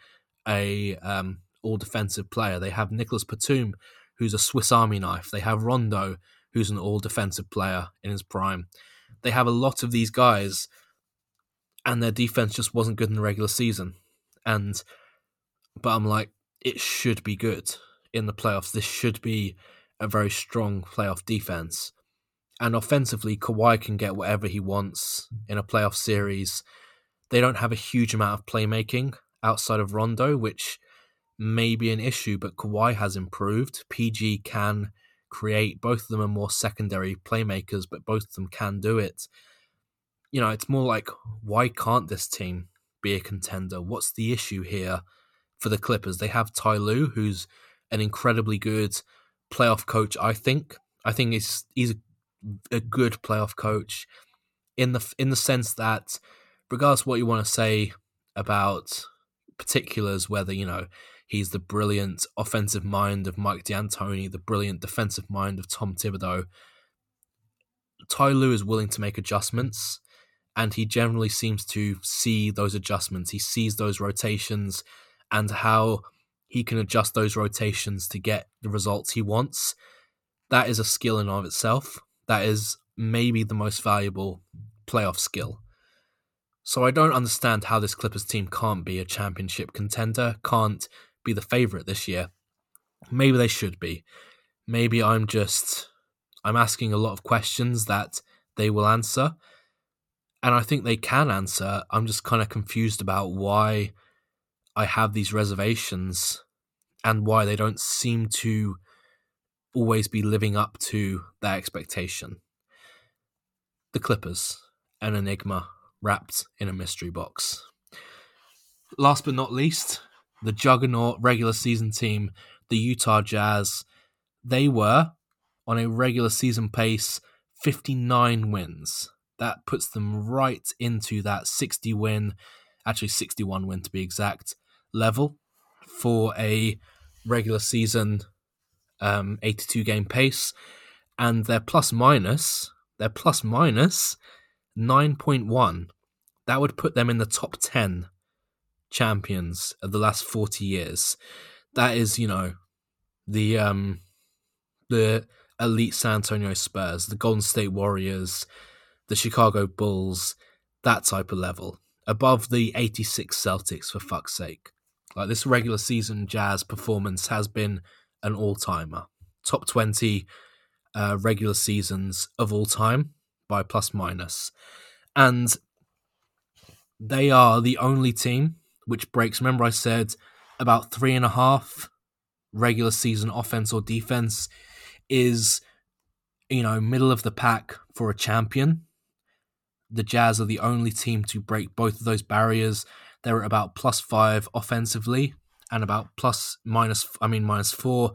S1: a um, all defensive player. They have Nicholas Batum, who's a Swiss Army knife. They have Rondo, who's an all defensive player in his prime. They have a lot of these guys, and their defense just wasn't good in the regular season. And, but I'm like, it should be good in the playoffs, this should be a very strong playoff defense. And offensively, Kawhi can get whatever he wants in a playoff series. They don't have a huge amount of playmaking outside of Rondo, which may be an issue, but Kawhi has improved. PG can create, both of them are more secondary playmakers, but both of them can do it. You know, it's more like, why can't this team be a contender? What's the issue here for the Clippers? They have Ty Lue, who's an incredibly good playoff coach. I think. I think he's he's a, a good playoff coach in the in the sense that, regardless what you want to say about particulars, whether you know he's the brilliant offensive mind of Mike D'Antoni, the brilliant defensive mind of Tom Thibodeau. Ty Lue is willing to make adjustments, and he generally seems to see those adjustments. He sees those rotations and how he can adjust those rotations to get the results he wants. That is a skill in of itself. That is maybe the most valuable playoff skill. So I don't understand how this Clippers team can't be a championship contender, can't be the favorite this year. Maybe they should be. Maybe I'm just I'm asking a lot of questions that they will answer. And I think they can answer. I'm just kind of confused about why I have these reservations and why they don't seem to always be living up to that expectation. The Clippers, an enigma wrapped in a mystery box. Last but not least, the juggernaut regular season team, the Utah Jazz. They were on a regular season pace 59 wins. That puts them right into that 60 win, actually 61 win to be exact, level for a regular season um, 82 game pace. And their plus minus, their plus minus 9.1. That would put them in the top 10 champions of the last 40 years. That is, you know, the um the elite San Antonio Spurs, the Golden State Warriors, the Chicago Bulls, that type of level. Above the 86 Celtics, for fuck's sake. Like this regular season Jazz performance has been an all timer. Top 20 uh, regular seasons of all time by plus minus. And they are the only team which breaks. Remember, I said about three and a half regular season offense or defense is, you know, middle of the pack for a champion. The Jazz are the only team to break both of those barriers. They're about plus five offensively and about plus minus, I mean, minus four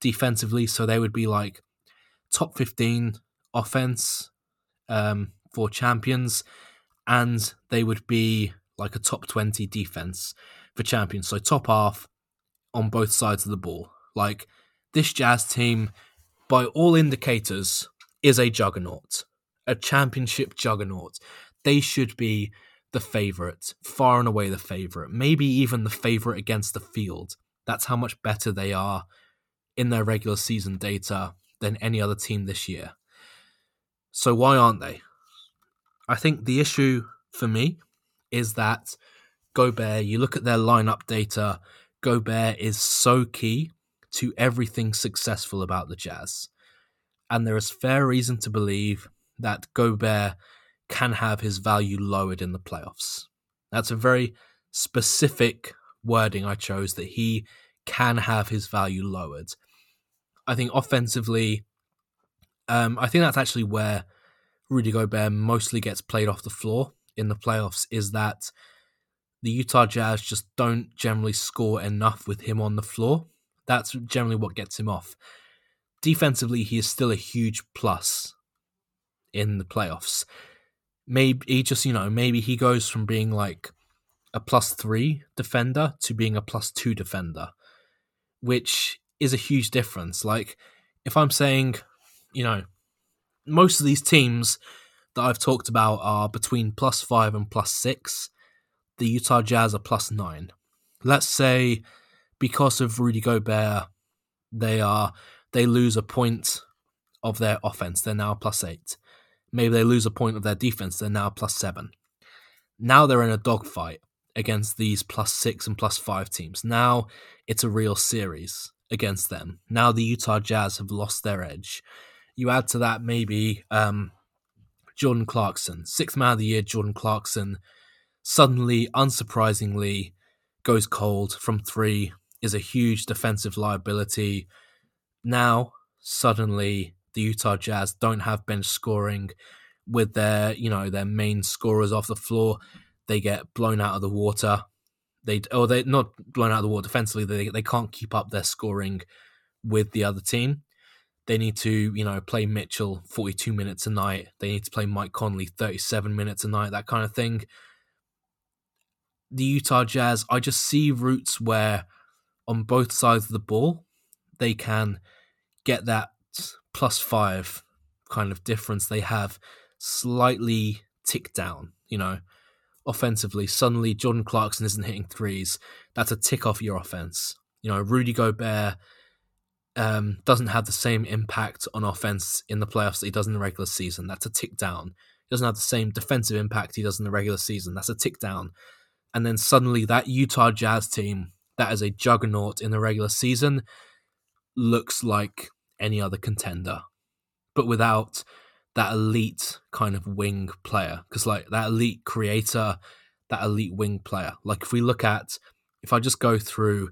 S1: defensively. So they would be like top 15 offense um, for champions, and they would be like a top 20 defense for champions. So top half on both sides of the ball. Like this Jazz team, by all indicators, is a juggernaut, a championship juggernaut. They should be the favorite, far and away the favorite, maybe even the favorite against the field. That's how much better they are in their regular season data than any other team this year. So why aren't they? I think the issue for me is that Gobert, you look at their lineup data, Gobert is so key to everything successful about the Jazz. And there is fair reason to believe that Gobert can have his value lowered in the playoffs. That's a very specific wording I chose that he can have his value lowered. I think offensively, um, I think that's actually where Rudy Gobert mostly gets played off the floor in the playoffs is that the Utah Jazz just don't generally score enough with him on the floor. That's generally what gets him off. Defensively, he is still a huge plus in the playoffs. Maybe he just, you know, maybe he goes from being like a plus three defender to being a plus two defender, which is a huge difference. Like, if I'm saying, you know, most of these teams that I've talked about are between plus five and plus six. The Utah Jazz are plus nine. Let's say because of Rudy Gobert, they are they lose a point of their offense. They're now plus eight. Maybe they lose a point of their defense. They're now plus seven. Now they're in a dogfight against these plus six and plus five teams. Now it's a real series against them. Now the Utah Jazz have lost their edge. You add to that maybe um, Jordan Clarkson, sixth man of the year, Jordan Clarkson, suddenly, unsurprisingly, goes cold from three, is a huge defensive liability. Now, suddenly, the Utah Jazz don't have bench scoring with their, you know, their main scorers off the floor. They get blown out of the water. They or they not blown out of the water defensively. They they can't keep up their scoring with the other team. They need to, you know, play Mitchell 42 minutes a night. They need to play Mike Conley 37 minutes a night, that kind of thing. The Utah Jazz, I just see routes where on both sides of the ball, they can get that plus five kind of difference they have slightly tick down, you know, offensively. Suddenly, Jordan Clarkson isn't hitting threes. That's a tick off your offense. You know, Rudy Gobert um, doesn't have the same impact on offense in the playoffs that he does in the regular season. That's a tick down. He doesn't have the same defensive impact he does in the regular season. That's a tick down. And then suddenly that Utah Jazz team that is a juggernaut in the regular season looks like any other contender, but without that elite kind of wing player. Because like that elite creator, that elite wing player. Like if we look at, if I just go through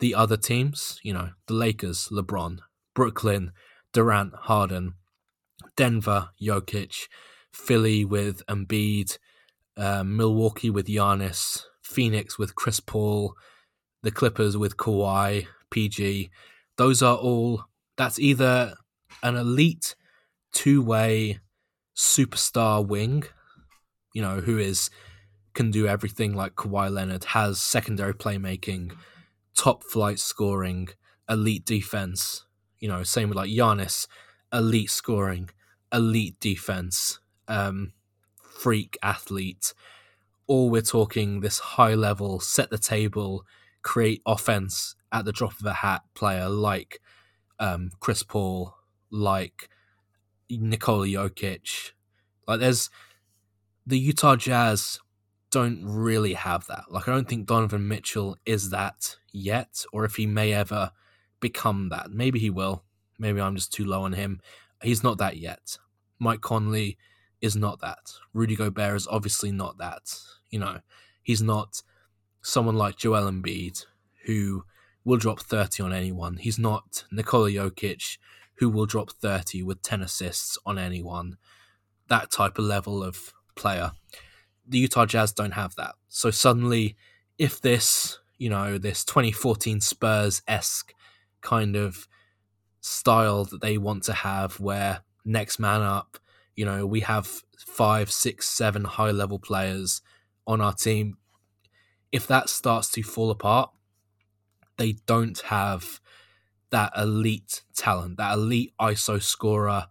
S1: the other teams, you know, the Lakers, LeBron, Brooklyn, Durant, Harden, Denver, Jokic, Philly with Embiid, uh, Milwaukee with Giannis, Phoenix with Chris Paul, the Clippers with Kawhi, PG. Those are all, that's either an elite two way superstar wing, you know, who is can do everything like Kawhi Leonard, has secondary playmaking, top flight scoring, elite defense. You know, same with like Giannis, elite scoring, elite defense, um, freak athlete. Or we're talking this high level, set the table, create offense at the drop of a hat player like um, Chris Paul, like Nikola Jokic. Like there's the Utah Jazz don't really have that. Like I don't think Donovan Mitchell is that yet, or if he may ever become that. Maybe he will. Maybe I'm just too low on him. He's not that yet. Mike Conley is not that. Rudy Gobert is obviously not that. You know, he's not someone like Joel Embiid who will drop 30 on anyone. He's not Nikola Jokic who will drop 30 with 10 assists on anyone. That type of level of player the Utah Jazz don't have that. So suddenly, if this, you know, this 2014 Spurs esque kind of style that they want to have, where next man up, you know, we have five, six, seven high level players on our team. If that starts to fall apart, they don't have that elite talent, that elite ISO scorer,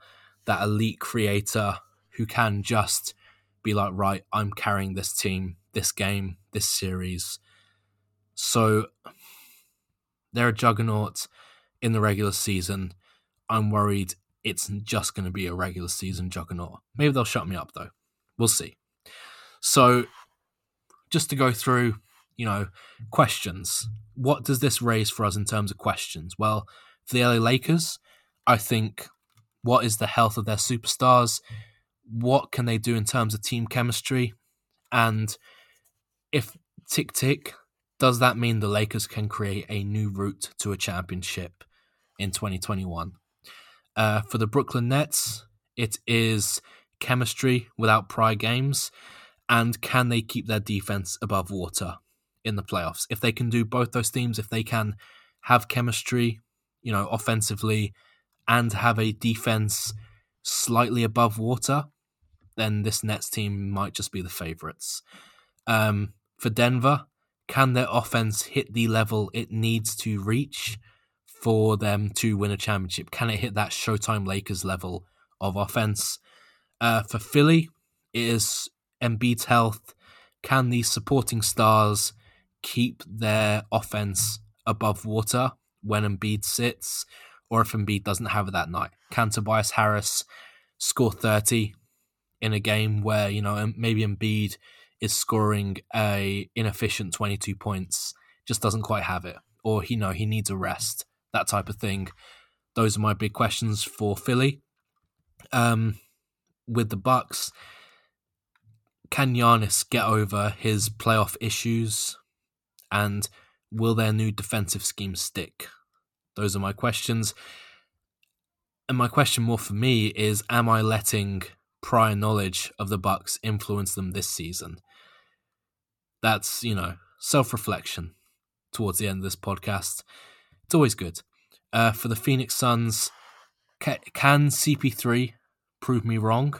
S1: that elite creator who can just be like, right, I'm carrying this team, this game, this series. So they're a juggernaut in the regular season. I'm worried it's just going to be a regular season juggernaut. Maybe they'll shut me up though. We'll see. So just to go through, you know, questions. What does this raise for us in terms of questions? Well, for the LA Lakers, I think what is the health of their superstars? what can they do in terms of team chemistry? And if tick tick, does that mean the Lakers can create a new route to a championship in 2021? Uh, for the Brooklyn Nets, it is chemistry without prior games, and can they keep their defense above water in the playoffs? If they can do both those themes, if they can have chemistry, you know, offensively, and have a defense slightly above water, then this Nets team might just be the favourites. Um, for Denver, can their offense hit the level it needs to reach for them to win a championship? Can it hit that Showtime Lakers level of offense? Uh, for Philly, it is Embiid's health. Can these supporting stars keep their offense above water when Embiid sits, or if Embiid doesn't have it that night? Can Tobias Harris score 30 in a game where you know maybe Embiid is scoring a inefficient 22 points, just doesn't quite have it, or you know he needs a rest, that type of thing. Those are my big questions for Philly. Um, with the Bucks, can Giannis get over his playoff issues, and will their new defensive scheme stick? Those are my questions. And my question more for me is: Am I letting prior knowledge of the Bucks influence them this season. That's, you know, self-reflection towards the end of this podcast. It's always good. Uh, for the Phoenix Suns, ca- can CP3 prove me wrong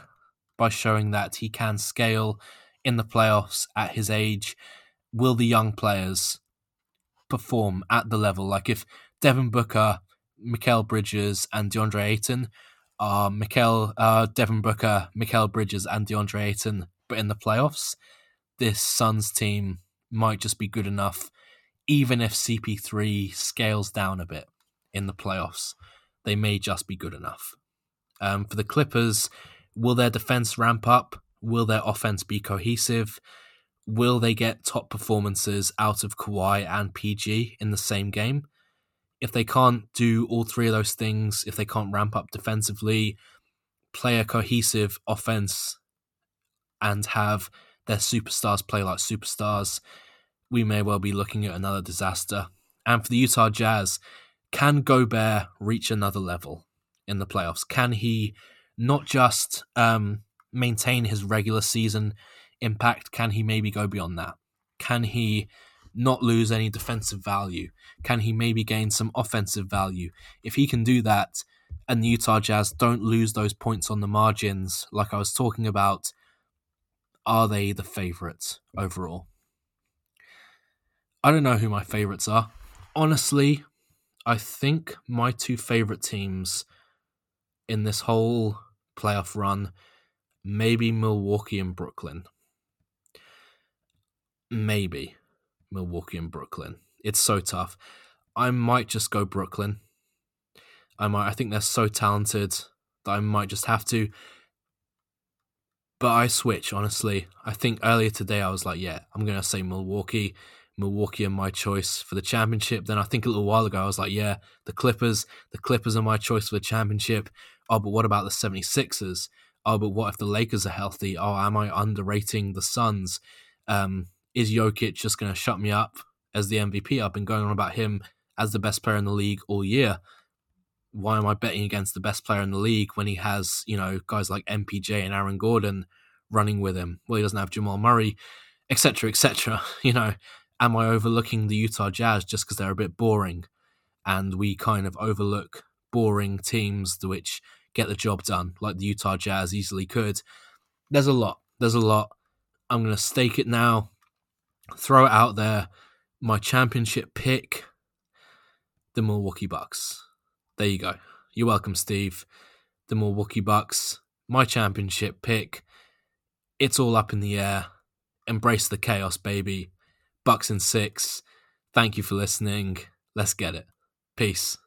S1: by showing that he can scale in the playoffs at his age? Will the young players perform at the level? Like if Devin Booker, Mikal Bridges, and DeAndre Ayton are Mikel, uh, Devin Booker, Mikal Bridges, and DeAndre Ayton, but in the playoffs, this Suns team might just be good enough, even if CP3 scales down a bit. in the playoffs. They may just be good enough. Um, for the Clippers, will their defense ramp up? Will their offense be cohesive? Will they get top performances out of Kawhi and PG in the same game? If they can't do all three of those things, if they can't ramp up defensively, play a cohesive offense, and have their superstars play like superstars, we may well be looking at another disaster. And for the Utah Jazz, can Gobert reach another level in the playoffs? Can he not just um, maintain his regular season impact? Can he maybe go beyond that? Can he not lose any defensive value? Can he maybe gain some offensive value? If he can do that, and the Utah Jazz don't lose those points on the margins, like I was talking about, are they the favorites overall? I don't know who my favorites are. Honestly, I think my two favorite teams in this whole playoff run maybe Milwaukee and Brooklyn. Maybe Milwaukee and Brooklyn. It's so tough. I might just go Brooklyn. I might I think they're so talented that I might just have to. But I switch, honestly. I think earlier today I was like, yeah, I'm gonna say Milwaukee. Milwaukee are my choice for the championship. Then I think a little while ago I was like, yeah, the Clippers. The Clippers are my choice for the championship. Oh, but what about the 76ers? Oh, but what if the Lakers are healthy? Oh, am I underrating the Suns? Um, is Jokic just going to shut me up as the MVP? I've been going on about him as the best player in the league all year. Why am I betting against the best player in the league when he has, you know, guys like MPJ and Aaron Gordon running with him? Well, he doesn't have Jamal Murray, etc., etc. <laughs> You know, am I overlooking the Utah Jazz just because they're a bit boring? And we kind of overlook boring teams which get the job done, like the Utah Jazz easily could. There's a lot. There's a lot. I'm going to stake it now throw it out there. My championship pick, the Milwaukee Bucks. There you go. You're welcome, Steve. The Milwaukee Bucks, my championship pick. It's all up in the air. Embrace the chaos, baby. Bucks in six. Thank you for listening. Let's get it. Peace.